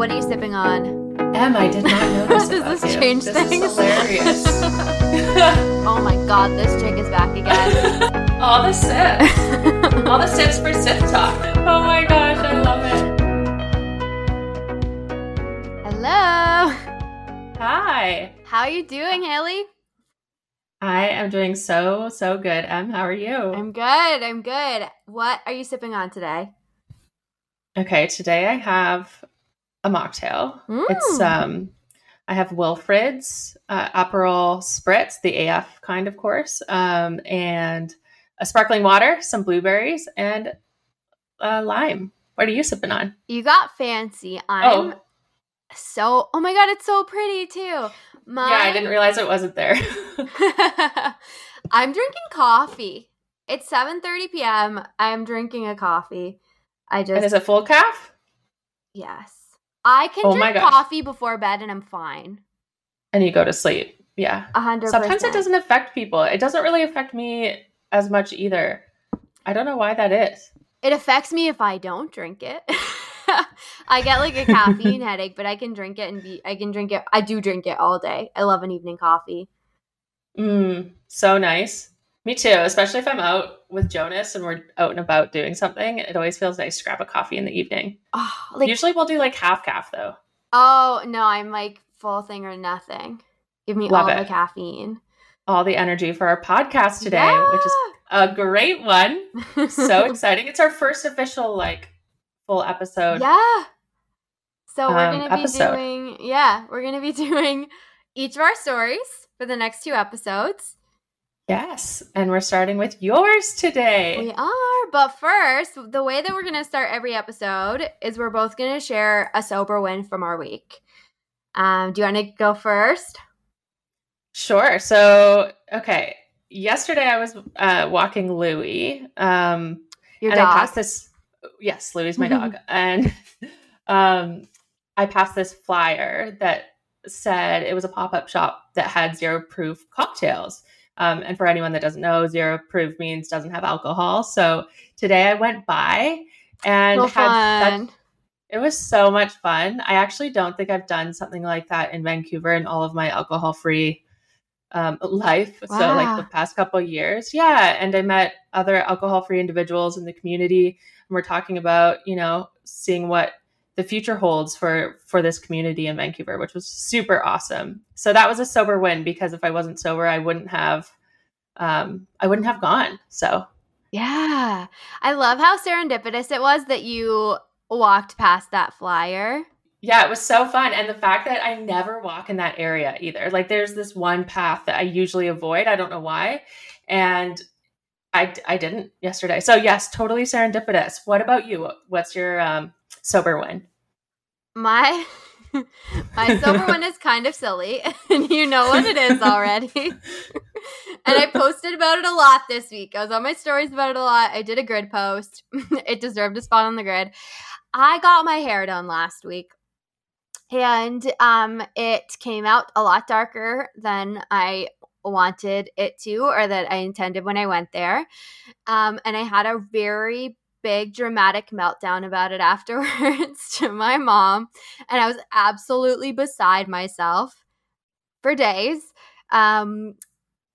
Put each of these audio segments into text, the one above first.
what are you sipping on? Em, I did not notice. Does this you. change this things? Is hilarious. Oh my god, this chick is back again. All the sips. All the sips for sip talk. Oh my gosh, I love it. Hello. Hi. How are you doing, Haley? I am doing so so good. Em, how are you? I'm good. I'm good. What are you sipping on today? Okay, today I have a mocktail. It's Mm. um I have Wilfred's uh, Aperol Spritz, the AF kind, of course, um, and a sparkling water, some blueberries, and uh, lime. What are you sipping on? You got fancy. I'm oh, so. Oh my god, it's so pretty too. My, yeah, I didn't realize it wasn't there. I'm drinking coffee. It's 7:30 p.m. I'm drinking a coffee. I just and is it full calf? yes. I can Oh drink coffee before bed and I'm fine. And you go to sleep. Yeah. A hundred. Sometimes it doesn't affect people. It doesn't really affect me as much either. I don't know why that is. It affects me if I don't drink it. I get like a caffeine headache, but I can drink it and be. I can drink it. I do drink it all day. I love an evening coffee. Mm, so nice. Me too, especially if I'm out with Jonas and we're out and about doing something. It always feels nice to grab a coffee in the evening. Oh, like Usually we'll do like half calf though. oh no, I'm like full thing or nothing. Give me Love all the caffeine All the energy for our podcast today, which is a great one. So exciting. It's our first official like full episode. yeah. So we're um, gonna be episode. doing yeah, we're gonna be doing each of our stories for the next two episodes. Yes. And we're starting with yours today. We are, but first, the way that we're gonna start every episode is we're both gonna share a sober win from our week. Um, do you want to go first? Sure. So, okay. Yesterday I was uh, walking Louie. Um, Your and dog. I passed this. Yes, Louie's my dog, and um, I passed this flyer that said it was a pop up shop that had zero proof cocktails. Um, and for anyone that doesn't know, zero proof means doesn't have alcohol. So today I went by and So had such, it was so much fun. I actually don't think I've done something like that in Vancouver in all of my alcohol free um, life. So like the past couple of years, yeah. And I met other alcohol free individuals in the community, and we're talking about you know seeing what the future holds for for this community in Vancouver, which was super awesome. So that was a sober win because if I wasn't sober, I wouldn't have um, I wouldn't have gone. So Yeah. I love how serendipitous it was that you walked past that flyer. Yeah, it was so fun. And the fact that I never walk in that area either. Like there's this one path that I usually avoid. I don't know why. And I, I didn't yesterday. So yes, totally serendipitous. What about you? What's your um, sober win? My my silver one is kind of silly, and you know what it is already. and I posted about it a lot this week. I was on my stories about it a lot. I did a grid post. it deserved a spot on the grid. I got my hair done last week. And um it came out a lot darker than I wanted it to or that I intended when I went there. Um and I had a very big dramatic meltdown about it afterwards to my mom and I was absolutely beside myself for days. Um,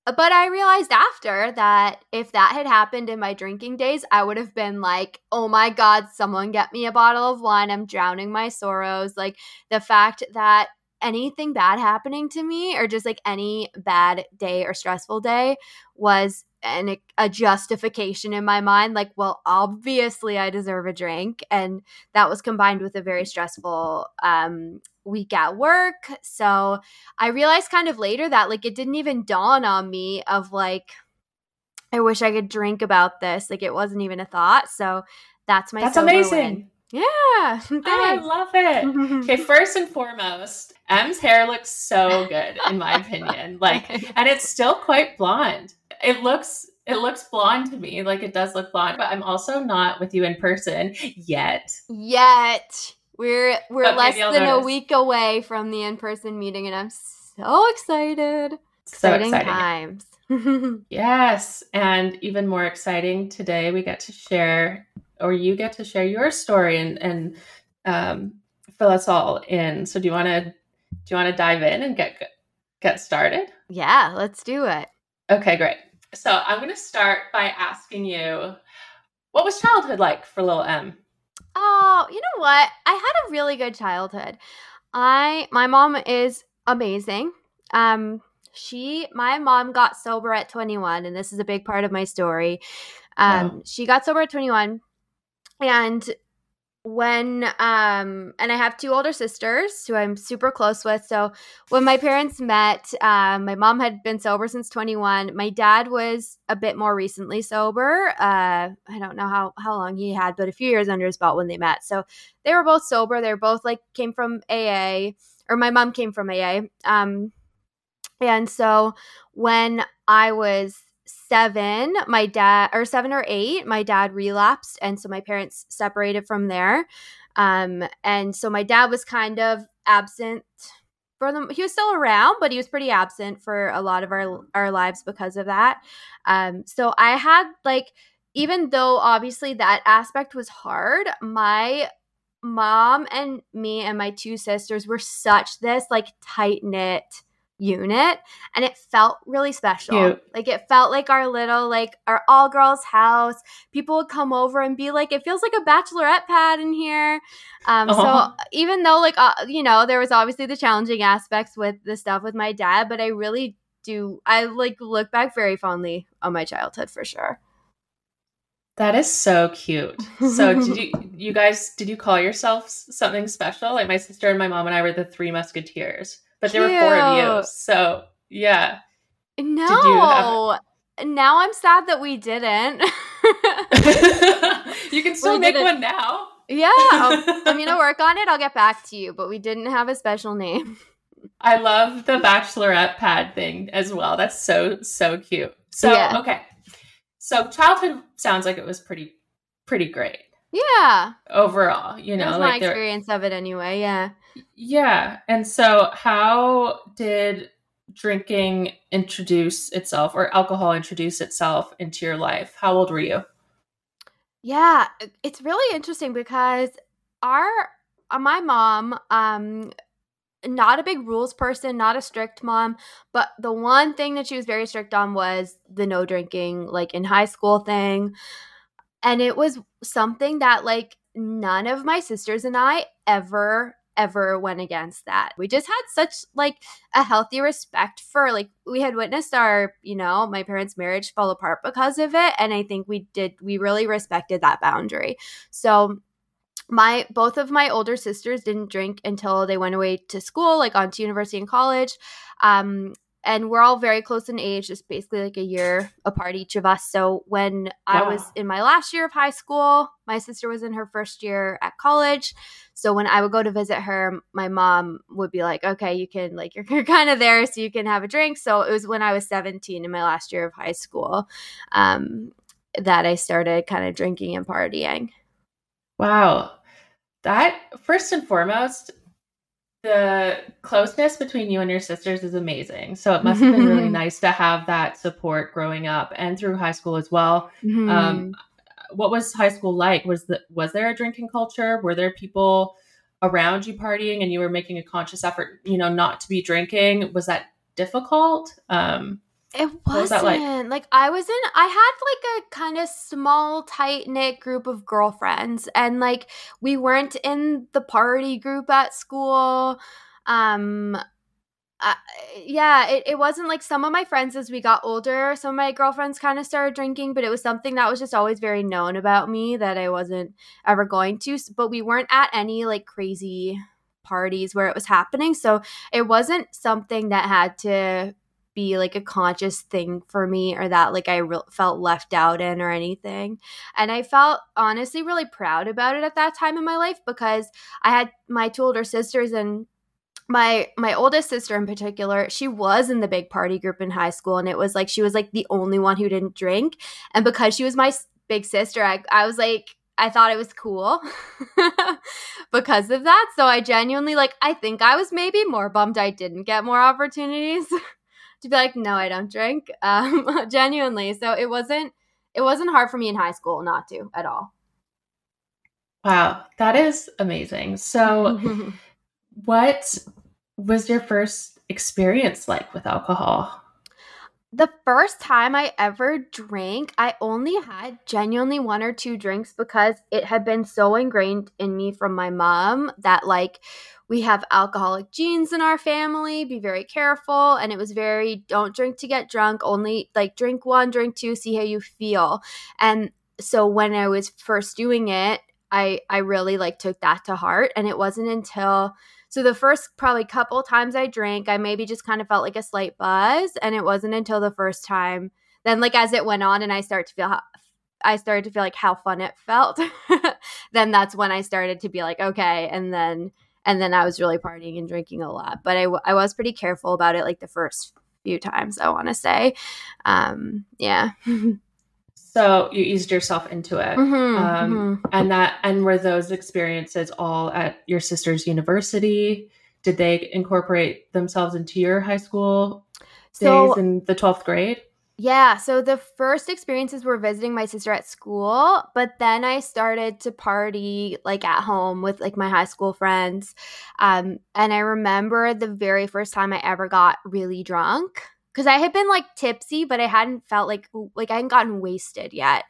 but I realized after that if that had happened in my drinking days, I would have been like, oh my God, someone get me a bottle of wine. I'm drowning my sorrows. Like the fact that anything bad happening to me or just like any bad day or stressful day was an, a justification in my mind like well obviously i deserve a drink and that was combined with a very stressful um, week at work so i realized kind of later that like it didn't even dawn on me of like i wish i could drink about this like it wasn't even a thought so that's my That's amazing. win. Yeah Oh, I love it. Okay, first and foremost, M's hair looks so good in my opinion. Like and it's still quite blonde. It looks it looks blonde to me, like it does look blonde, but I'm also not with you in person yet. yet we're we're But less than a week away from the in-person meeting and i'm so excited So exciting exciting. times Yes, and even more exciting today we get to share or you get to share your story and and um fill us all in. So do you want to do you want to dive in and get get started? Yeah, let's do it. Okay, great. So I'm going to start by asking you, what was childhood like for little M? Oh, you know what? I had a really good childhood. I my mom is amazing. Um, she my mom got sober at 21, and this is a big part of my story. Um, wow. she got sober at 21, and when um and i have two older sisters who i'm super close with. So when my parents met um my mom had been sober since 21 my dad was a bit more recently sober. Uh i don't know how how long he had but a few years under his belt when they met. So they were both sober. They were both like came from aa or my mom came from aa um and so when i was seven, my dad, or seven or eight, my dad relapsed. And so my parents separated from there. Um, and so my dad was kind of absent for them. He was still around, but he was pretty absent for a lot of our, our lives because of that. Um, so I had like, even though obviously that aspect was hard, my mom and me and my two sisters were such this like tight knit unit and it felt really special. Cute. Like it felt like our little like our all girls house. People would come over and be like it feels like a bachelorette pad in here. Um uh-huh. so even though like uh, you know there was obviously the challenging aspects with the stuff with my dad, but I really do I like look back very fondly on my childhood for sure. That is so cute. So did you you guys did you call yourselves something special? Like my sister and my mom and I were the three musketeers but there were four of you. So yeah. No. Now I'm sad that we didn't. you can still we make didn't. one now. Yeah, I'm gonna work on it. I'll get back to you, but we didn't have a special name. I love the bachelorette pad thing as well. That's so so cute. So yeah. okay, so childhood sounds like it was pretty pretty great. Yeah. Overall, you know, like my experience of it anyway. Yeah. Yeah. And so, how did drinking introduce itself or alcohol introduce itself into your life? How old were you? Yeah, it's really interesting because our uh, my mom um not a big rules person, not a strict mom, but the one thing that she was very strict on was the no drinking like in high school thing. And it was something that like none of my sisters and I ever ever went against that. We just had such like a healthy respect for like we had witnessed our, you know, my parents' marriage fall apart because of it and I think we did we really respected that boundary. So my both of my older sisters didn't drink until they went away to school like on to university and college um and we're all very close in age, just basically like a year apart each of us. So when I was in my last year of high school, my sister was in her first year at college. So when I would go to visit her, my mom would be like, "Okay, you can like you're, you're kind of there, so you can have a drink." So it was when I was 17 in my last year of high school um, that I started kind of drinking and partying. Wow, that first and foremost the closeness between you and your sisters is amazing. So it must have been really nice to have that support growing up and through high school as well. Mm-hmm. Um, what was high school like? Was the was there a drinking culture? Were there people around you partying and you were making a conscious effort, you know, not to be drinking? Was that difficult? Um, it wasn't was like? like I was in I had like a kind of small tight knit group of girlfriends and like we weren't in the party group at school. Um uh, yeah, it, it wasn't like some of my friends as we got older, some of my girlfriends kind of started drinking, but it was something that was just always very known about me that I wasn't ever going to. But we weren't at any like crazy parties where it was happening. So it wasn't something that had to be like a conscious thing for me or that like I re- felt left out in or anything. And I felt honestly really proud about it at that time in my life because I had my two older sisters and my my oldest sister in particular she was in the big party group in high school and it was like she was like the only one who didn't drink and because she was my big sister i, I was like I thought it was cool because of that. So I genuinely like I think I was maybe more bummed I didn't get more opportunities to be like, no, I don't drink. Um, genuinely. So it wasn't it wasn't hard for me in high school not to at all. Wow, that is amazing. So, what was your first experience like with alcohol? The first time I ever drank, I only had genuinely one or two drinks because it had been so ingrained in me from my mom that, like, we have alcoholic genes in our family, be very careful. And it was very don't drink to get drunk, only like drink one, drink two, see how you feel. And so when I was first doing it, I I really like took that to heart. And it wasn't until so the first probably couple times I drank, I maybe just kind of felt like a slight buzz, and it wasn't until the first time then like as it went on and I start to feel how I started to feel like how fun it felt. then that's when I started to be like okay, and then and then I was really partying and drinking a lot. But I I was pretty careful about it like the first few times I want to say. Um yeah. So you eased yourself into it, mm-hmm, um, mm-hmm. and that and were those experiences all at your sister's university? Did they incorporate themselves into your high school so, days in the twelfth grade? Yeah, so the first experiences were visiting my sister at school, but then I started to party like at home with like my high school friends. Um, and I remember the very first time I ever got really drunk because I had been like tipsy, but I hadn't felt like like I hadn't gotten wasted yet.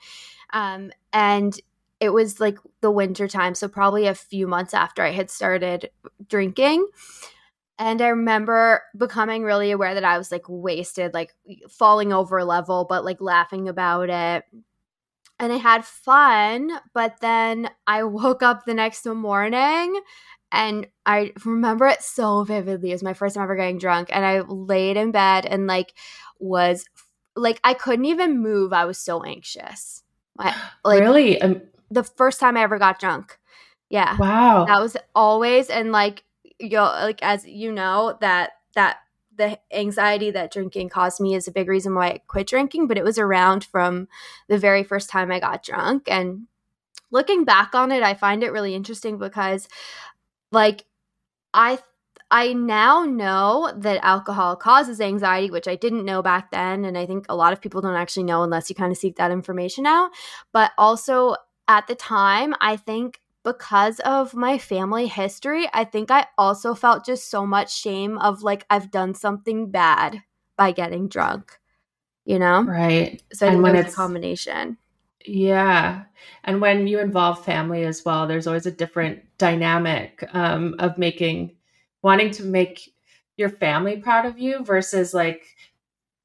Um, and it was like the winter time, so probably a few months after I had started drinking. And I remember becoming really aware that I was like wasted, like falling over level, but like laughing about it. And I had fun, but then I woke up the next morning and I remember it so vividly. It was my first time ever getting drunk. And I laid in bed and like was like I couldn't even move. I was so anxious. I, like really? Um, the first time I ever got drunk. Yeah. Wow. That was always and like you like as you know that that the anxiety that drinking caused me is a big reason why I quit drinking, but it was around from the very first time I got drunk and looking back on it, I find it really interesting because like I I now know that alcohol causes anxiety, which I didn't know back then. And I think a lot of people don't actually know unless you kind of seek that information out. But also at the time, I think because of my family history, I think I also felt just so much shame of like I've done something bad by getting drunk, you know? Right. So I and when it's a combination. Yeah. And when you involve family as well, there's always a different dynamic um, of making, wanting to make your family proud of you versus like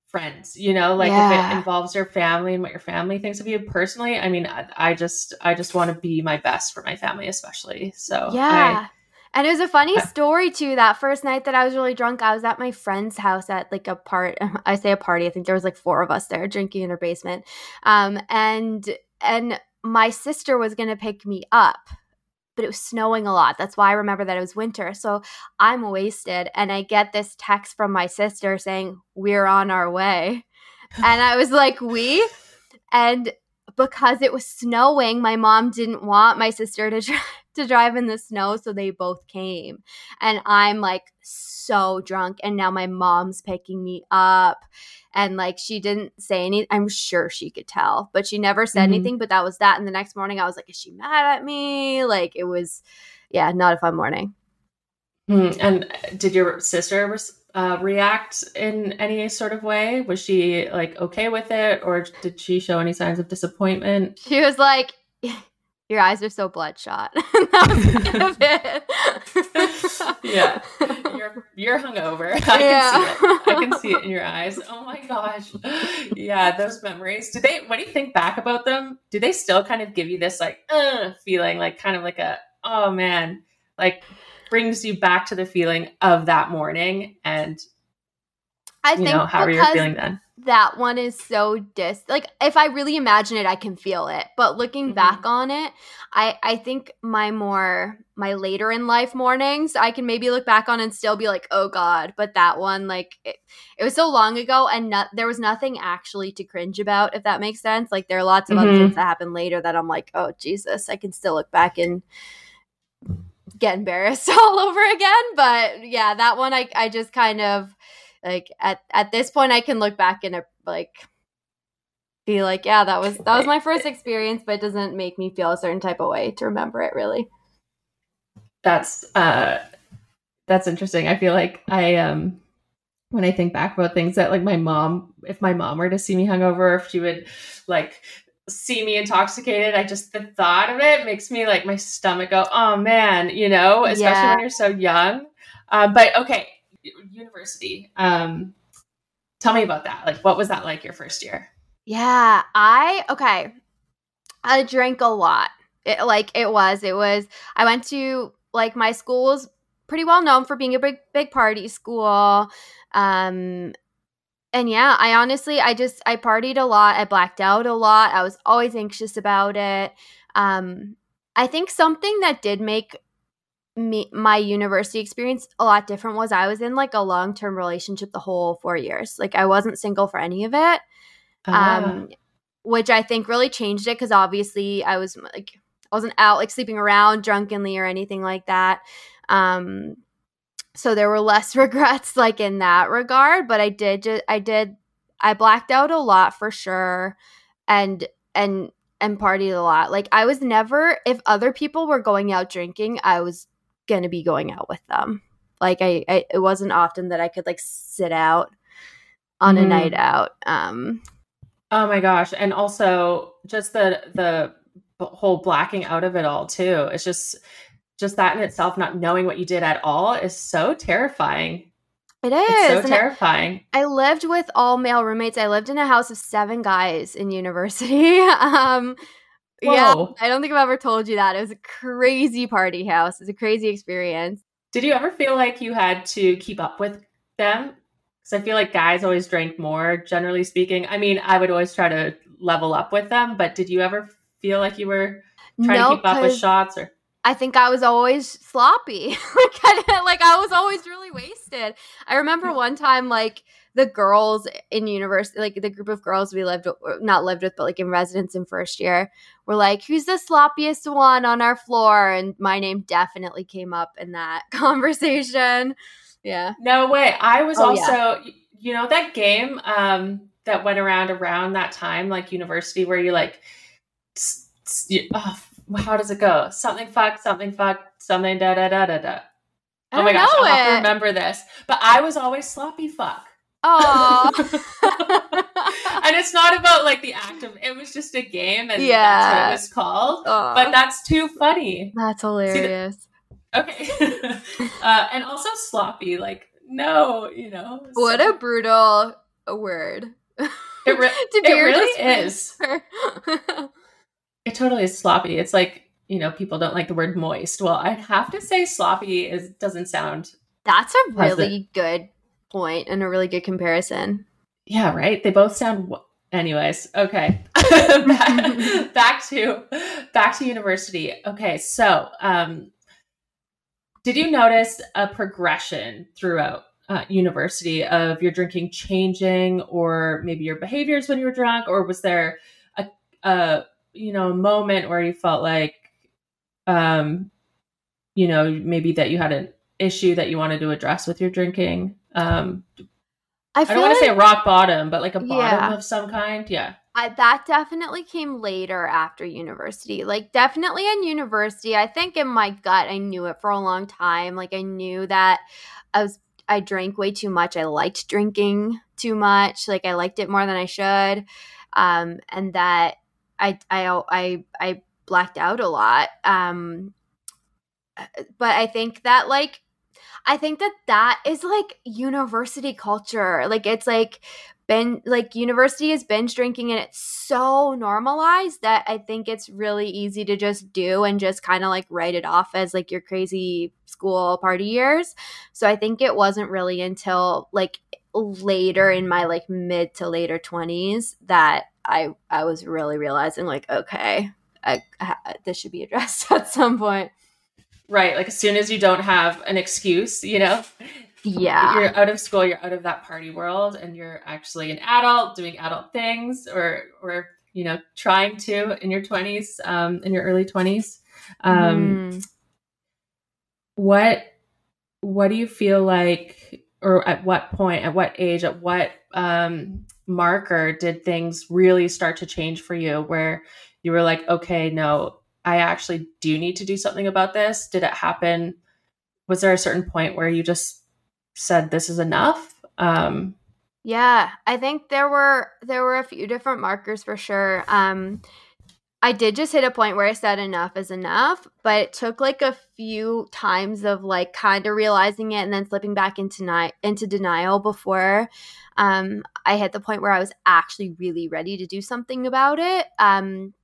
friends, you know, like yeah. if it involves your family and what your family thinks of you personally. I mean, I, I just, I just want to be my best for my family, especially. So, yeah. I, and it was a funny story too. That first night that I was really drunk, I was at my friend's house at like a part. I say a party. I think there was like four of us there drinking in her basement. Um, and and my sister was gonna pick me up, but it was snowing a lot. That's why I remember that it was winter. So I'm wasted, and I get this text from my sister saying we're on our way, and I was like, we, and because it was snowing, my mom didn't want my sister to drive to drive in the snow, so they both came. And I'm like so drunk, and now my mom's picking me up. And like she didn't say anything. I'm sure she could tell, but she never said mm-hmm. anything. But that was that. And the next morning, I was like, "Is she mad at me?" Like it was, yeah, not a fun morning. Mm, and uh, did your sister uh, react in any sort of way? Was she like okay with it, or did she show any signs of disappointment? She was like, your eyes are so bloodshot. that was kind of it. yeah, you're you're hungover. I yeah. can see it. I can see it in your eyes. Oh my gosh. Yeah, those memories. Do they? When you think back about them, do they still kind of give you this like uh, feeling, like kind of like a oh man, like brings you back to the feeling of that morning and I think know, how are you feeling then? that one is so dis like if i really imagine it i can feel it but looking mm-hmm. back on it i i think my more my later in life mornings i can maybe look back on and still be like oh god but that one like it, it was so long ago and not, there was nothing actually to cringe about if that makes sense like there are lots of mm-hmm. other things that happen later that i'm like oh jesus i can still look back and get embarrassed all over again but yeah that one i i just kind of like at at this point i can look back and like be like, yeah, that was that was my first experience, but it doesn't make me feel a certain type of way to remember it really. That's uh that's interesting. I feel like I um when I think back about things that like my mom, if my mom were to see me hungover, if she would like see me intoxicated, I just the thought of it makes me like my stomach go, oh man, you know, especially yeah. when you're so young. Um, but okay, university. Um, tell me about that. Like, what was that like your first year? Yeah, I okay. I drank a lot. It like it was. It was. I went to like my school was pretty well known for being a big big party school. Um, and yeah, I honestly, I just I partied a lot. I blacked out a lot. I was always anxious about it. Um, I think something that did make me my university experience a lot different was I was in like a long term relationship the whole four years. Like I wasn't single for any of it, um, ah. which I think really changed it because obviously I was like I wasn't out like sleeping around drunkenly or anything like that. Um, so there were less regrets like in that regard. But I did just I did I blacked out a lot for sure, and and and partied a lot. Like I was never if other people were going out drinking, I was going to be going out with them. Like I, I, it wasn't often that I could like sit out on mm. a night out. Um Oh my gosh, and also just the the whole blacking out of it all too. It's just just that in itself not knowing what you did at all is so terrifying. It is it's so terrifying. I, I, lived with all male roommates. I lived in a house of seven guys in university. um, Whoa. Yeah, I don't think I've ever told you that. It was a crazy party house. It was a crazy experience. Did you ever feel like you had to keep up with them? Because I feel like guys always drank more, generally speaking. I mean, I would always try to level up with them, but did you ever feel like you were trying no, to keep up with shots or? I think I was always sloppy. like, I, like I was always really wasted. I remember one time, like the girls in university, like the group of girls we lived, not lived with, but like in residence in first year, were like, "Who's the sloppiest one on our floor?" And my name definitely came up in that conversation. Yeah. No way. I was oh, also, yeah. you know, that game um, that went around around that time, like university, where you like, oh, how does it go? Something fuck, something fuck, something da da da da da. Oh my gosh, I have to remember this. But I was always sloppy fuck. Oh. and it's not about like the act of it was just a game and yeah. that's what it was called. Aww. But that's too funny. That's hilarious. The, okay. uh, and also sloppy, like no, you know. What so. a brutal word. It, re- it really is. It totally is sloppy. It's like, you know, people don't like the word moist. Well, I'd have to say sloppy is doesn't sound That's a really good point and a really good comparison. Yeah, right. They both sound. Anyways, okay. back, back to back to university. Okay, so um, did you notice a progression throughout uh, university of your drinking changing, or maybe your behaviors when you were drunk, or was there a, a you know a moment where you felt like, um, you know, maybe that you had an issue that you wanted to address with your drinking? Um, I, I don't want to say rock bottom, but like a bottom yeah. of some kind. Yeah. I, that definitely came later after university. Like, definitely in university, I think in my gut, I knew it for a long time. Like, I knew that I was, I drank way too much. I liked drinking too much. Like, I liked it more than I should. Um, and that I, I, I, I blacked out a lot. Um, but I think that, like, I think that that is like university culture. Like it's like been like university is binge drinking and it's so normalized that I think it's really easy to just do and just kind of like write it off as like your crazy school party years. So I think it wasn't really until like later in my like mid to later 20s that I I was really realizing like okay, I, I, this should be addressed at some point. Right. Like as soon as you don't have an excuse, you know? Yeah. You're out of school, you're out of that party world and you're actually an adult doing adult things or or you know, trying to in your 20s, um in your early 20s. Um mm. what what do you feel like or at what point, at what age, at what um marker did things really start to change for you where you were like, okay, no, I actually do need to do something about this? Did it happen? Was there a certain point where you just said this is enough? Um, yeah, I think there were there were a few different markers for sure. Um, I did just hit a point where I said enough is enough, but it took like a few times of like kind of realizing it and then slipping back into ni- into denial before um, I hit the point where I was actually really ready to do something about it. Um,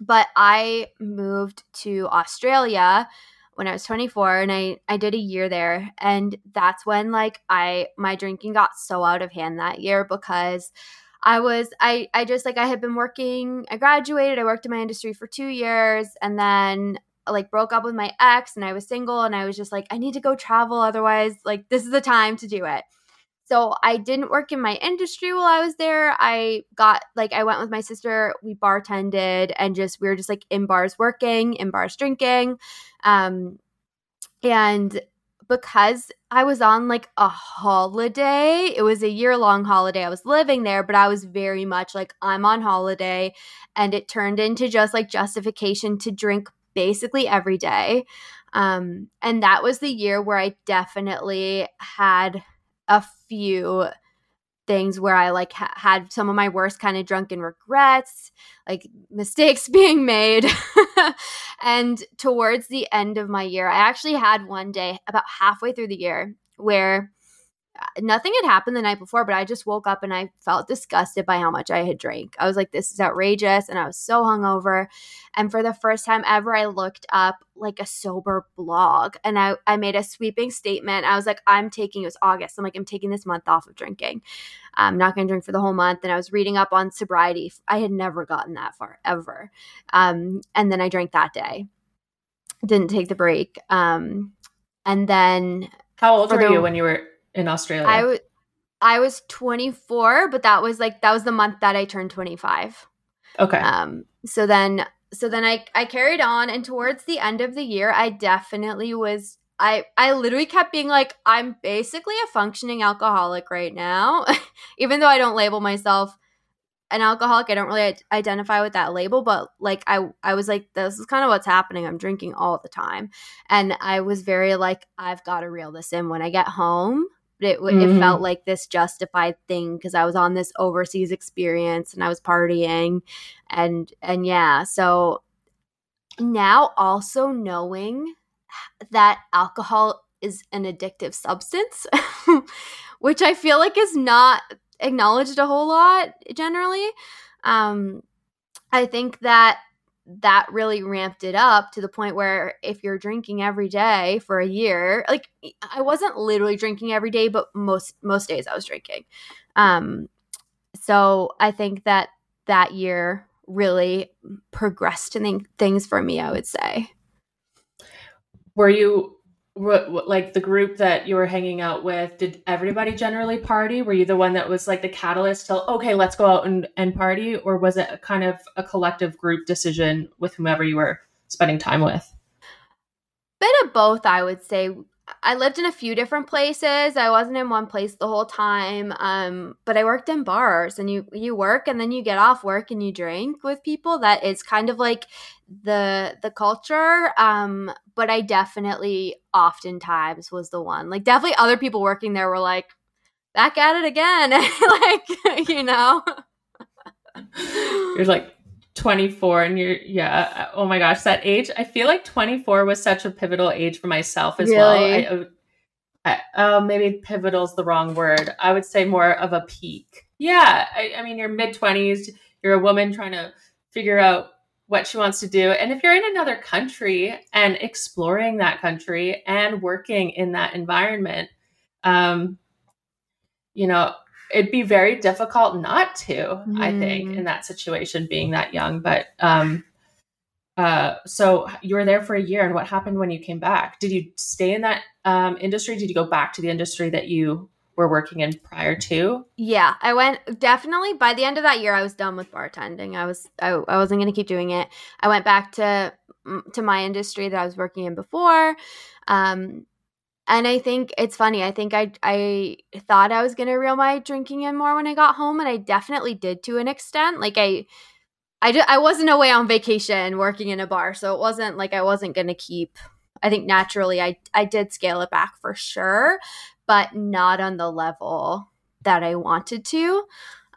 but I moved to Australia when I was 24 and I I did a year there and that's when like I my drinking got so out of hand that year because I was I I just like I had been working I graduated I worked in my industry for 2 years and then like broke up with my ex and I was single and I was just like I need to go travel otherwise like this is the time to do it. So I didn't work in my industry while I was there. I got like I went with my sister, we bartended and just we were just like in bars working, in bars drinking. Um and because I was on like a holiday, it was a year long holiday. I was living there, but I was very much like I'm on holiday and it turned into just like justification to drink basically every day. Um and that was the year where I definitely had a few things where I like ha- had some of my worst kind of drunken regrets, like mistakes being made. and towards the end of my year, I actually had one day about halfway through the year where nothing had happened the night before, but I just woke up and I felt disgusted by how much I had drank. I was like, this is outrageous. And I was so hungover. And for the first time ever, I looked up like a sober blog and I, I made a sweeping statement. I was like, I'm taking, it was August. I'm like, I'm taking this month off of drinking. I'm not going to drink for the whole month. And I was reading up on sobriety. I had never gotten that far ever. Um, and then I drank that day. Didn't take the break. Um, and then how old were the, you when you were in Australia? I was I was 24, but that was like that was the month that I turned 25. Okay. Um so then so then I I carried on and towards the end of the year I definitely was I I literally kept being like I'm basically a functioning alcoholic right now even though I don't label myself an alcoholic. I don't really identify with that label, but like I I was like this is kind of what's happening. I'm drinking all the time. And I was very like I've got to reel this in when I get home but it, mm-hmm. it felt like this justified thing because I was on this overseas experience and I was partying and and yeah so now also knowing that alcohol is an addictive substance which I feel like is not acknowledged a whole lot generally um I think that that really ramped it up to the point where if you're drinking every day for a year like i wasn't literally drinking every day but most most days i was drinking. Um so i think that that year really progressed in things for me i would say. Were you like the group that you were hanging out with did everybody generally party? Were you the one that was like the catalyst to okay let's go out and, and party or was it kind of a collective group decision with whomever you were spending time with? Bit of both i would say I lived in a few different places. I wasn't in one place the whole time. Um, but I worked in bars and you you work and then you get off work and you drink with people. That is kind of like the the culture. Um, but I definitely oftentimes was the one. Like definitely other people working there were like, back at it again. like, you know. You're like, 24 and you're yeah oh my gosh that age i feel like 24 was such a pivotal age for myself as really? well I, I, uh, maybe pivotal is the wrong word. I would say more of a peak. Yeah I, I mean you're mid 20s you're a woman trying to figure out what she wants to do. And if you're in another country and exploring that country and working in that environment um you know it'd be very difficult not to mm. i think in mm. that situation being that young but um uh so you were there for a year and what happened when you came back did you stay in that um industry did you go back to the industry that you were working in prior to yeah i went definitely by the end of that year i was done with bartending i was i, I wasn't going to keep doing it i went back to to my industry that i was working in before um and I think it's funny. I think I I thought I was gonna reel my drinking in more when I got home, and I definitely did to an extent. Like I, I did, I wasn't away on vacation working in a bar, so it wasn't like I wasn't gonna keep. I think naturally, I I did scale it back for sure, but not on the level that I wanted to.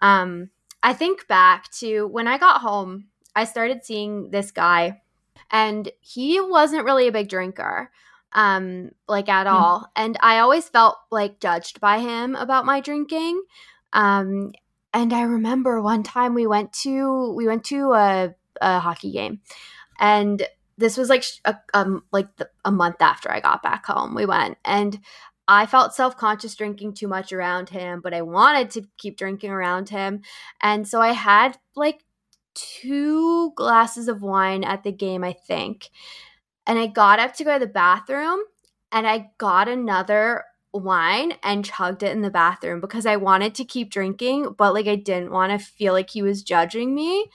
Um, I think back to when I got home, I started seeing this guy, and he wasn't really a big drinker um like at mm. all and i always felt like judged by him about my drinking um and i remember one time we went to we went to a, a hockey game and this was like a, um like the, a month after i got back home we went and I felt self conscious drinking too much around him, but I wanted to keep drinking around him. And so I had like two glasses of wine at the game, I think. And I got up to go to the bathroom and I got another wine and chugged it in the bathroom because I wanted to keep drinking, but like I didn't want to feel like he was judging me.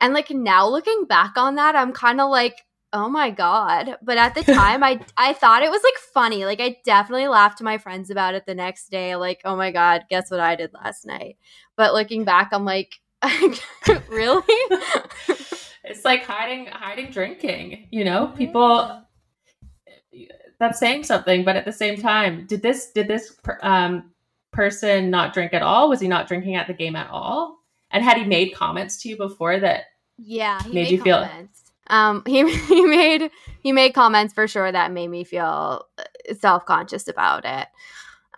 And like now looking back on that, I'm kind of like, oh my god. But at the time I I thought it was like funny. Like I definitely laughed to my friends about it the next day, like, oh my god, guess what I did last night. But looking back, I'm like, really? it's like hiding hiding drinking you know? People that's saying something but at the same time did this did this um, person not drink at all? Was he not drinking at the game at all? And had he made comments to you before that yeah made, made, you comments. feel um he, he made he made comments for sure that made me feel uh, self-conscious about it.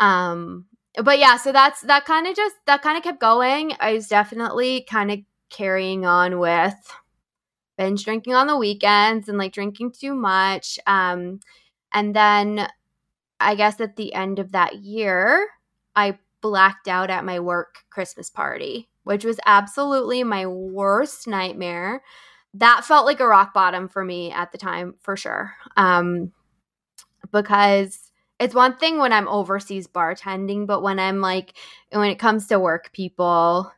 Um but yeah so that's that kind of just that kind of kept going. I was definitely kind of carrying on with binge drinking on the weekends and like drinking too much. Um, and then I guess at the end of that year, I blacked out at my work Christmas party, which was absolutely my worst nightmare. That felt like a rock bottom for me at the time, for sure. Um, because it's one thing when I'm overseas bartending, but when I'm like, when it comes to work people,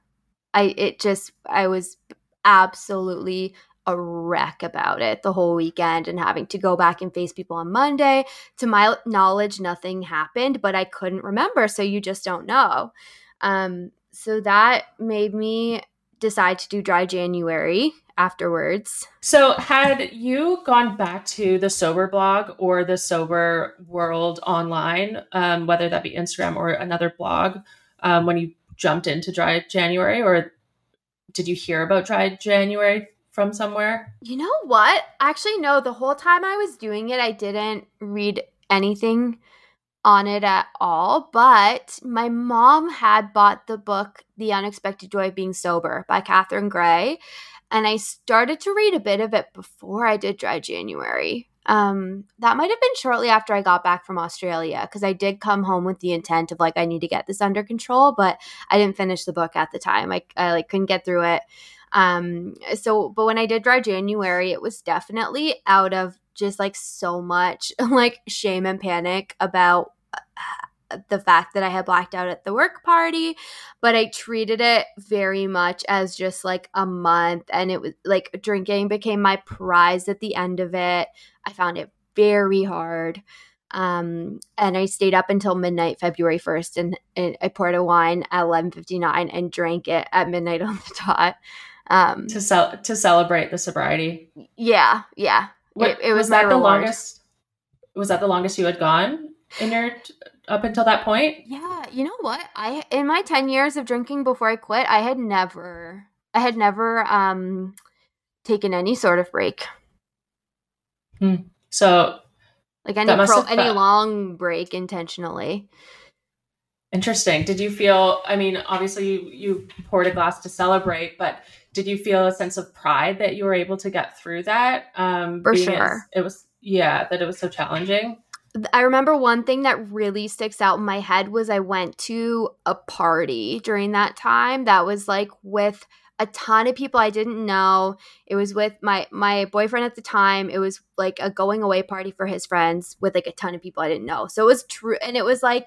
I, it just, I was absolutely a wreck about it the whole weekend and having to go back and face people on Monday. To my knowledge, nothing happened, but I couldn't remember. So you just don't know. Um, so that made me decide to do dry January afterwards. So, had you gone back to the sober blog or the sober world online, um, whether that be Instagram or another blog, um, when you jumped into dry January, or did you hear about dry January from somewhere? You know what? Actually, no. The whole time I was doing it, I didn't read anything on it at all. But my mom had bought the book, The Unexpected Joy of Being Sober by Catherine Gray. And I started to read a bit of it before I did Dry January. Um, that might have been shortly after I got back from Australia because I did come home with the intent of like I need to get this under control, but I didn't finish the book at the time. I, I like couldn't get through it. Um, so, but when I did dry January, it was definitely out of just like so much like shame and panic about uh, the fact that I had blacked out at the work party, but I treated it very much as just like a month. And it was like drinking became my prize at the end of it. I found it very hard. Um, and I stayed up until midnight, February 1st, and, and I poured a wine at 11.59 and drank it at midnight on the dot um, to cel- to celebrate the sobriety. Yeah, yeah. What, it, it was, was that the longest? Was that the longest you had gone in your up until that point? Yeah, you know what? I in my ten years of drinking before I quit, I had never, I had never um taken any sort of break. Hmm. So, like any pro, any long break intentionally. Interesting. Did you feel? I mean, obviously you, you poured a glass to celebrate, but did you feel a sense of pride that you were able to get through that? Um, For sure. It was, yeah, that it was so challenging. I remember one thing that really sticks out in my head was I went to a party during that time that was like with a ton of people I didn't know. It was with my my boyfriend at the time. It was like a going away party for his friends with like a ton of people I didn't know. So it was true and it was like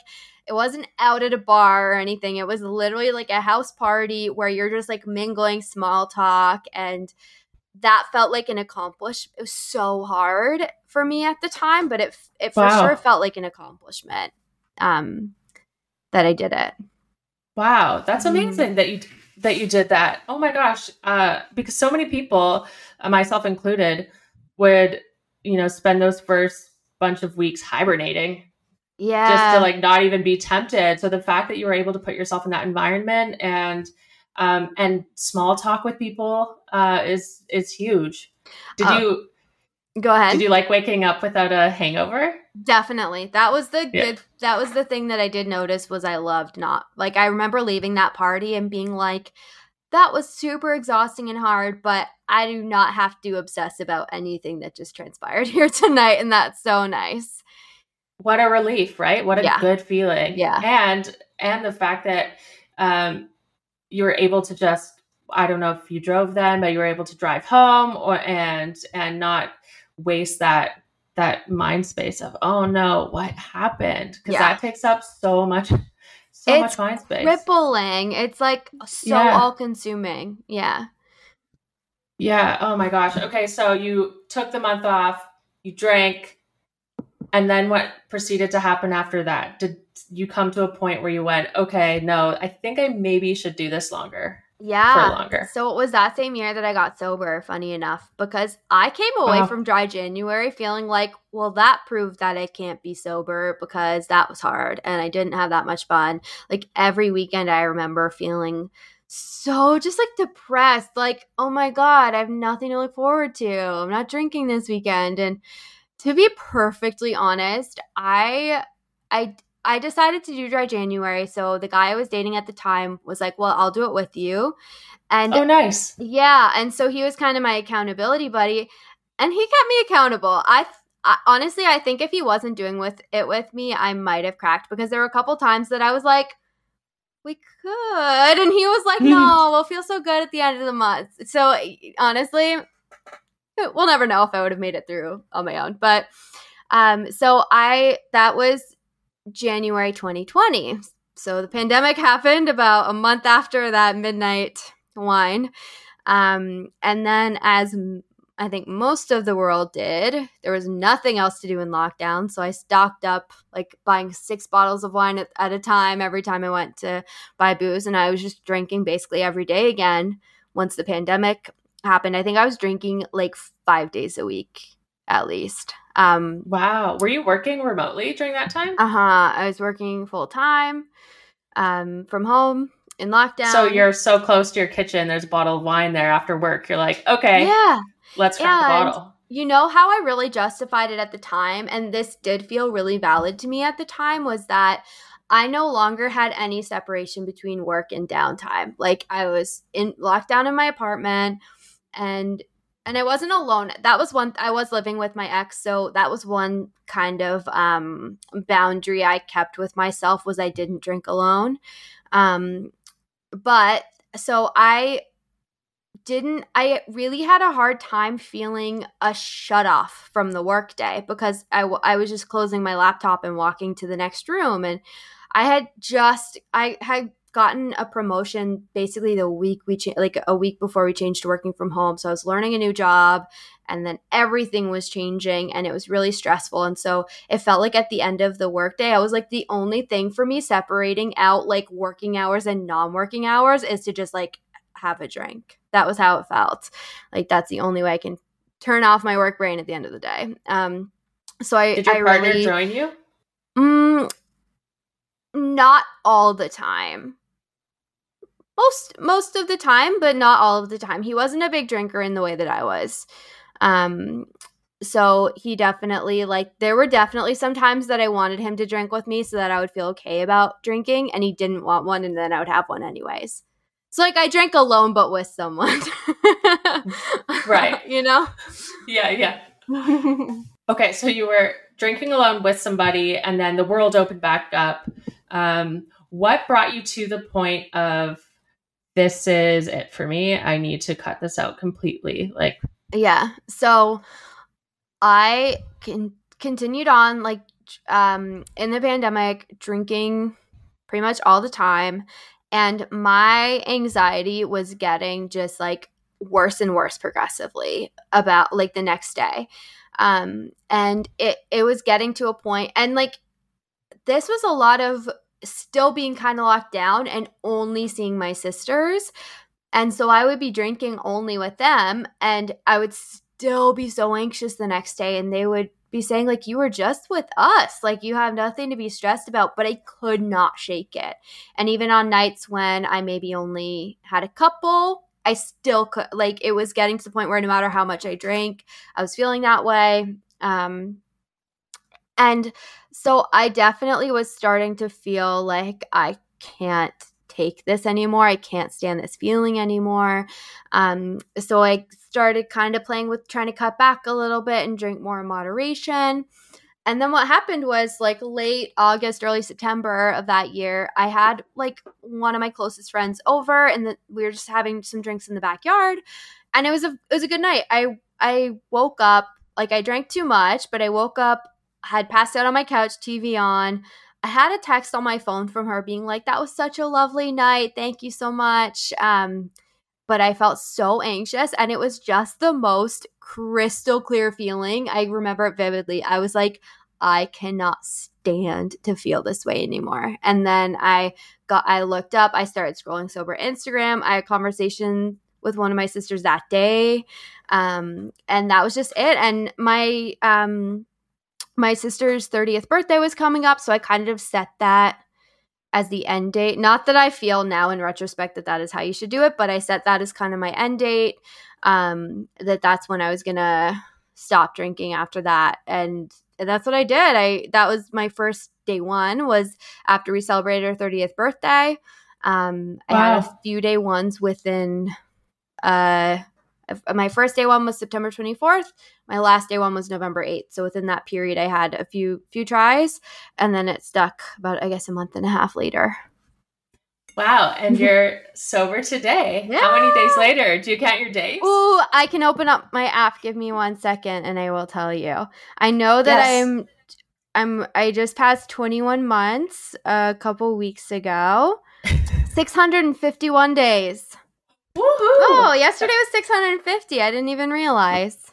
it wasn't out at a bar or anything. It was literally like a house party where you're just like mingling small talk and that felt like an accomplishment. It was so hard for me at the time, but it it for Wow. sure felt like an accomplishment. Um, that I did it. Wow, that's Mhm. amazing that you that you did that. Oh my gosh, uh, because so many people, uh, myself included, would you know spend those first bunch of weeks hibernating Yeah, just to like not even be tempted. So the fact that you were able to put yourself in that environment and um, and small talk with people uh, is is huge. Did Oh. you go ahead. did you like waking up without a hangover? Definitely. That was the Yeah. good that was the thing that I did notice was I loved not like I remember leaving that party and being like that was super exhausting and hard, but I do not have to obsess about anything that just transpired here tonight and that's so nice. What a relief right what a Yeah. good feeling Yeah. and and the fact that um you were able to just i don't know if you drove then but you were able to drive home or and and not waste that that mind space of oh no what happened because Yeah. that takes up so much so It's much mind space Rippling. It's like so Yeah. all consuming. Yeah. yeah oh my gosh okay so you took the month off you drank and then what proceeded to happen after that did you come to a point where you went okay no i think i maybe should do this longer Yeah. For longer. So it was that same year that I got sober, funny enough, because I came away Wow. from dry January feeling like, well, that proved that I can't be sober because that was hard and I didn't have that much fun. Like every weekend, I remember feeling so just like depressed, like, oh my God, I have nothing to look forward to. I'm not drinking this weekend. And to be perfectly honest, I, I, I decided to do dry January. So the guy I was dating at the time was like, "Well, I'll do it with you." And oh nice yeah, and so he was kind of my accountability buddy, and he kept me accountable. I, I honestly, I think if he wasn't doing with it with me, I might have cracked because there were a couple times that I was like, "We could," and he was like, "No, we'll feel so good at the end of the month." So honestly, we'll never know if I would have made it through on my own. But um, so I that was January 2020. So the pandemic happened about a month after that midnight wine. Um, and then, as I think most of the world did, there was nothing else to do in lockdown. So I stocked up, like buying six bottles of wine at, at a time every time I went to buy booze. And I was just drinking basically every day again once the pandemic happened. I think I was drinking like five days a week at least. Um, wow were you working remotely during that time uh huh. I was working full time um, from home in lockdown. so you're so close to your kitchen there's a bottle of wine there after work you're like okay yeah. let's crack the bottle You know how I really justified it at the time, and this did feel really valid to me at the time, was that I no longer had any separation between work and downtime. Like I was in lockdown in my apartment and and I wasn't alone. That was one I was living with my ex, so that was one kind of um boundary I kept with myself was I didn't drink alone. Um but so I didn't I really had a hard time feeling a shut off from the workday because I, was just closing my laptop and walking to the next room and I had just I had gotten a promotion basically the week we cha- like a week before we changed to working from home so I was learning a new job and then everything was changing and it was really stressful and so it felt like at the end of the workday I was like the only thing for me separating out like working hours and non-working hours is to just like have a drink. That was how it felt. Like that's the only way I can turn off my work brain at the end of the day. Um, so I did your I partner really, join you Mm, not all the time. Most most of the time, but not all of the time. He wasn't a big drinker in the way that I was. Um so he definitely like there were definitely some times that I wanted him to drink with me so that I would feel okay about drinking and he didn't want one and then I would have one anyways. So like I drank alone but with someone. Right. you know? yeah yeah okay so you were drinking alone with somebody and then the world opened back up um, what brought you to the point of this is it for me i need to cut this out completely like Yeah. So I can continued on like um in the pandemic drinking pretty much all the time and my anxiety was getting just like worse and worse progressively about like the next day. Um, and it it was getting to a point and like this was a lot of still being kind of locked down and only seeing my sisters. And so I would be drinking only with them and I would still be so anxious the next day and they would be saying like you were just with us. Like you have nothing to be stressed about. But i could not shake it. And even on nights when i maybe only had a couple i still could like it was getting to the point where no matter how much i drank i was feeling that way. Um and so i definitely was starting to feel like i can't take this anymore i can't stand this feeling anymore um so i started kind of playing with trying to cut back a little bit and drink more in moderation. And then what happened was like late August, early September of that year, I had like one of my closest friends over and the, we were just having some drinks in the backyard. And it was a it was a good night. I I woke up like I drank too much, but I woke up, had passed out on my couch, TV on. I had a text on my phone from her being like, "That was such a lovely night. Thank you so much." Um, but I felt so anxious and it was just the most crystal clear feeling. I remember it vividly. I was like, I cannot stand to feel this way anymore. And then I got I looked up, I started scrolling sober Instagram. I had conversation with one of my sisters that day. Um, and that was just it. And my um my sister's 30th birthday was coming up, so I kind of set that as the end date. Not that I feel now in retrospect that that is how you should do it, but I set that as kind of my end date. Um, that that's when I was gonna stop drinking after that, and that's what I did. I that was my first day one was after we celebrated our thirtieth birthday. Um, I had a few day ones within uh my first day one was September 24th. My last day one was November 8th. So within that period, I had a few few tries, and then it stuck about I guess a month and a half later. Wow, and you're sober today. Yeah. How many days later? Do you count your days? Ooh, I can open up my app. Give me one second, and I will tell you. I know that yes. I'm. I'm. I just passed 21 months a couple weeks ago. 651 days. Oh, yesterday was 650. I didn't even realize.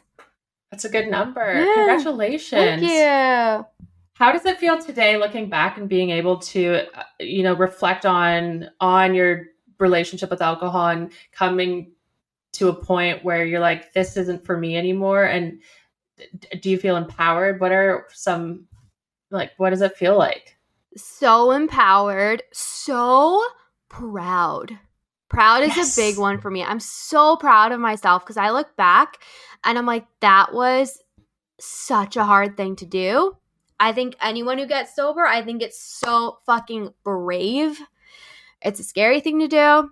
That's a good number. Yeah. Congratulations. Thank you. How does it feel today looking back and being able to uh, you know reflect on on your relationship with alcohol and coming to a point where you're like this isn't for me anymore and do you feel empowered? What are some like what does it feel like? So empowered, so proud Proud is yes. a big one for me. I'm so proud of myself because I look back and I'm like, that was such a hard thing to do. I think anyone who gets sober, I think it's so fucking brave. It's a scary thing to do.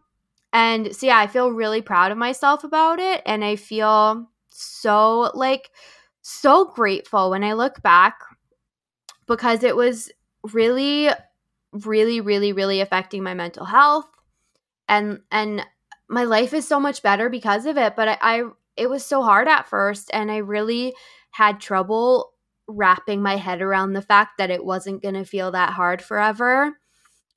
And so, yeah, I feel really proud of myself about it. And I feel so, like, so grateful when I look back because it was really, really, really, really affecting my mental health and and my life is so much better because of it but I, I it was so hard at first and i really had trouble wrapping my head around the fact that it wasn't going to feel that hard forever.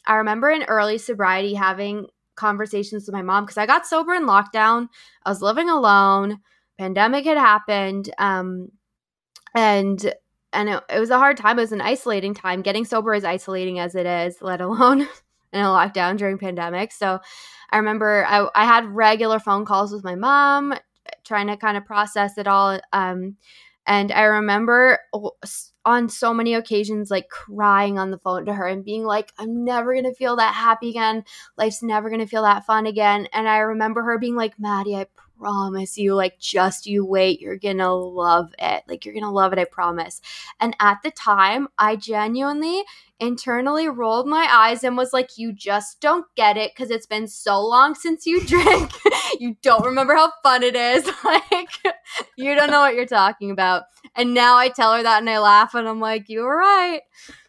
I remember in early sobriety having conversations with my mom because i got sober in lockdown. I was living alone. Pandemic had happened um and and it, it was a hard time. It was an isolating time. Getting sober is isolating as it is let alone in a lockdown during pandemic. So I remember I, I had regular phone calls with my mom, trying to kind of process it all. Um, and I remember on so many occasions, like crying on the phone to her and being like, I'm never going to feel that happy again. Life's never going to feel that fun again. And I remember her being like, Maddie, I promise you, like, just you wait. You're going to love it. Like, you're going to love it. I promise. And at the time, I genuinely internally rolled my eyes and was like, You just don't get it because it's been so long since you drank. you don't remember how fun it is. like, you don't know what you're talking about. And now I tell her that and I laugh and I'm like, You were right.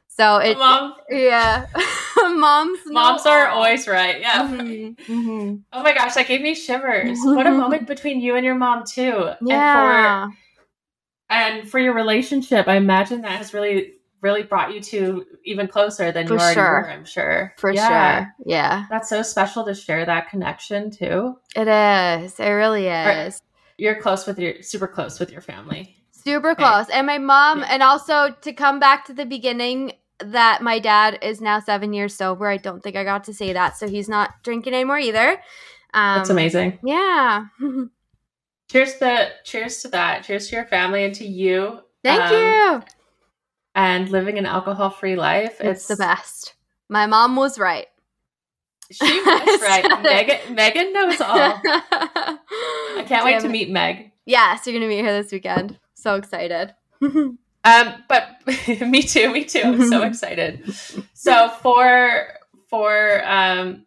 So it, Mom. yeah, moms. Moms are always right. Yeah. Mm-hmm. Mm-hmm. Oh my gosh, that gave me shivers. what a moment between you and your mom too. Yeah. And for, and for your relationship, I imagine that has really really brought you to even closer than For you already sure. were, I'm sure. For Yeah. sure. Yeah. That's so special to share that connection too. It is. It really is. You're close with your super close with your family. Super Okay. close. And my mom, and also to come back to the beginning, that my dad is now seven years sober. I don't think I got to say that. So he's not drinking anymore either. Um, That's amazing. Yeah. Cheers to cheers to that. Cheers to your family and to you. Thank Um, you. And living an alcohol free life. It's the best. My mom was right. She was right. Megan Megan knows all. I can't wait to meet Meg. Yes, you're gonna meet her this weekend. So excited. Um, but me too, me too. I'm so excited. So for for um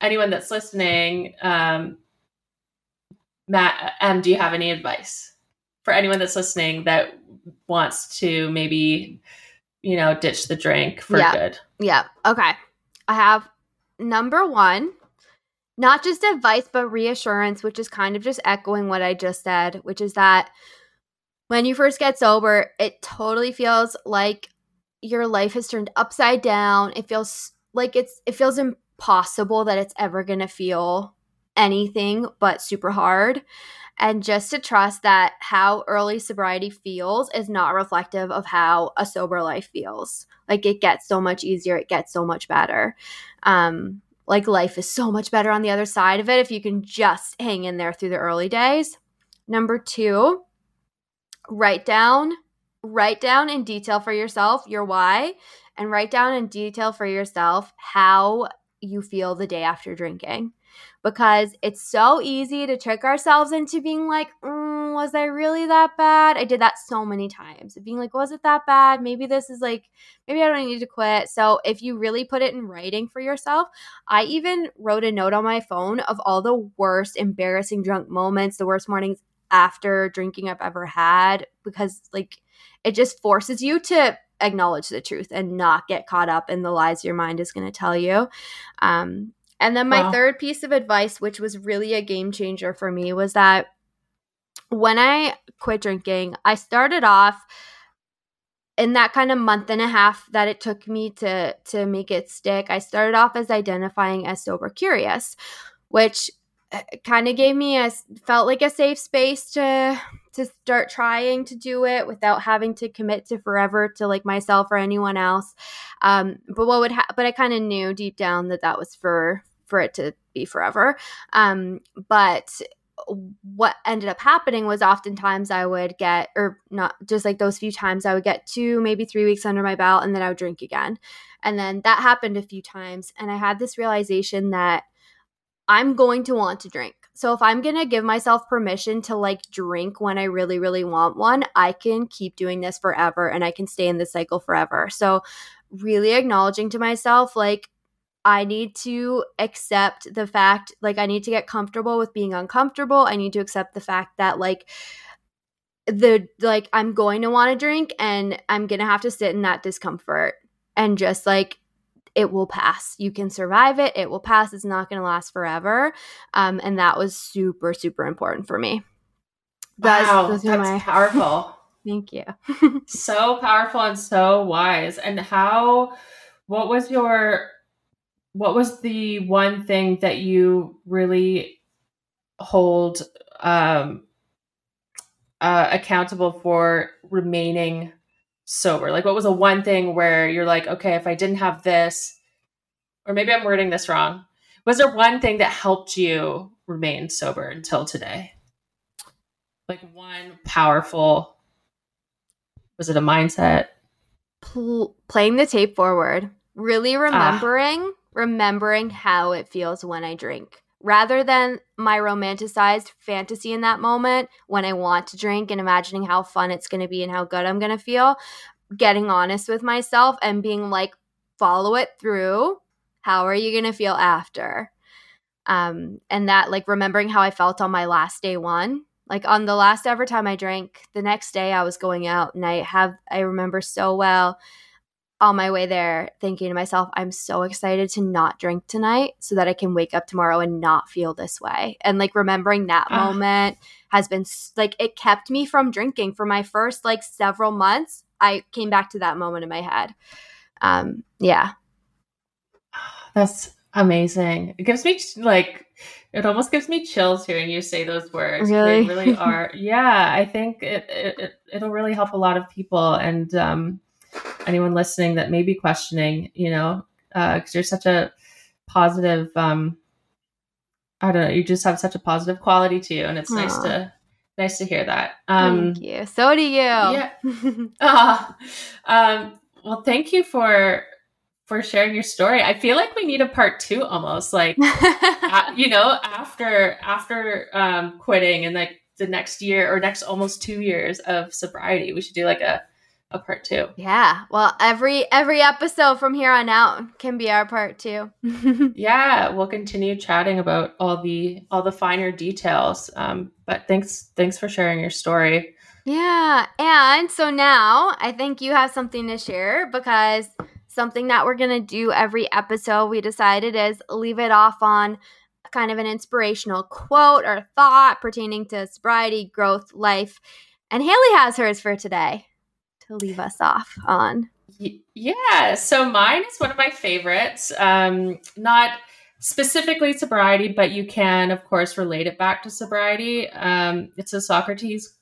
anyone that's listening, um Matt um, do you have any advice for anyone that's listening that wants to maybe, you know, ditch the drink for Yeah. good? Yeah. Okay. I have number one, not just advice, but reassurance, which is kind of just echoing what I just said, which is that when you first get sober, it totally feels like your life has turned upside down. It feels like it's it feels impossible that it's ever going to feel anything but super hard. And just to trust that how early sobriety feels is not reflective of how a sober life feels. Like it gets so much easier, it gets so much better. Um, like life is so much better on the other side of it if you can just hang in there through the early days. Number two, write down, write down in detail for yourself your why, and write down in detail for yourself how you feel the day after drinking because it's so easy to trick ourselves into being like, mm, was I really that bad? I did that so many times. Being like, was it that bad? Maybe this is like, maybe I don't need to quit. So if you really put it in writing for yourself, I even wrote a note on my phone of all the worst embarrassing drunk moments, the worst mornings after drinking I've ever had because like it just forces you to acknowledge the truth and not get caught up in the lies your mind is going to tell you. Um, and then my Wow. third piece of advice, which was really a game changer for me, was that when I quit drinking, I started off in that kind of month and a half that it took me to to make it stick. I started off as identifying as sober curious, which kind of gave me a felt like a safe space to to start trying to do it without having to commit to forever to like myself or anyone else. Um, but what would ha- but I kind of knew deep down that that was for for it to be forever. Um, but what ended up happening was oftentimes I would get, or not just like those few times, I would get two, maybe three weeks under my belt and then I would drink again. And then that happened a few times. And I had this realization that I'm going to want to drink. So if I'm going to give myself permission to like drink when I really, really want one, I can keep doing this forever and I can stay in this cycle forever. So really acknowledging to myself, like, I need to accept the fact, like, I need to get comfortable with being uncomfortable. I need to accept the fact that, like, the, like, I'm going to want to drink and I'm going to have to sit in that discomfort and just, like, it will pass. You can survive it. It will pass. It's not going to last forever. Um, and that was super, super important for me. Those- wow, that's my- powerful. Thank you. so powerful and so wise. And how? What was your? What was the one thing that you really hold um, uh, accountable for remaining sober? Like, what was the one thing where you're like, okay, if I didn't have this, or maybe I'm wording this wrong. Was there one thing that helped you remain sober until today? Like one powerful. Was it a mindset? Pl- playing the tape forward, really Ah. Remembering, how it feels when I drink, rather than my romanticized fantasy in that moment when I want to drink and imagining how fun it's going to be and how good I'm going to feel. Getting honest with myself and being like, follow it through. How are you going to feel after? Um, and that, like, remembering how I felt on my last day one like on the last ever time I drank, the next day I was going out and I have I remember so well on my way there thinking to myself, I'm so excited to not drink tonight so that I can wake up tomorrow and not feel this way. And like remembering that Ah. moment has been like it kept me from drinking for my first like several months. I came back to that moment in my head. Um, yeah. That's amazing. It gives me like it almost gives me chills hearing you say those words. Really? They really are. yeah, I think it, it, it will really help a lot of people and um, anyone listening that may be questioning, you know, because uh, you're such a positive. Um, I don't know. You just have such a positive quality to you, and it's Aww. nice to nice to hear that. Um, thank you. So do you. Yeah. uh, um, well, thank you for for sharing your story. I feel like we need a part two almost like you know after after um quitting and like the next year or next almost 2 years of sobriety. We should do like a a part 2. Yeah. Well, every every episode from here on out can be our part 2. yeah, we'll continue chatting about all the all the finer details. Um but thanks thanks for sharing your story. Yeah. And so now I think you have something to share because something that we're going to do every episode we decided is leave it off on kind of an inspirational quote or thought pertaining to sobriety, growth, life. And Haley has hers for today to leave us off on. Yeah, so mine is one of my favorites. Um, not specifically sobriety, but you can, of course, relate it back to sobriety. Um, it's a Socrates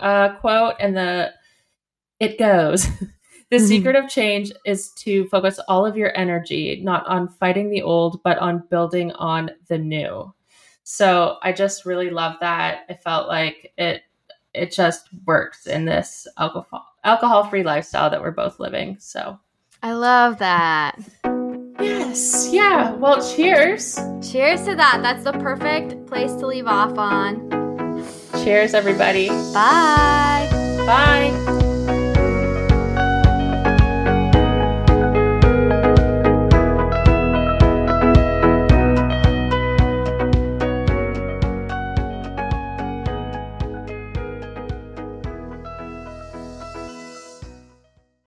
uh, quote, and the it goes. The mm-hmm. secret of change is to focus all of your energy not on fighting the old, but on building on the new. So I just really love that. I felt like it it just works in this alcohol alcohol free lifestyle that we're both living. So I love that. Yes. Yeah. Well, cheers. Cheers to that. That's the perfect place to leave off on. Cheers, everybody. Bye. Bye.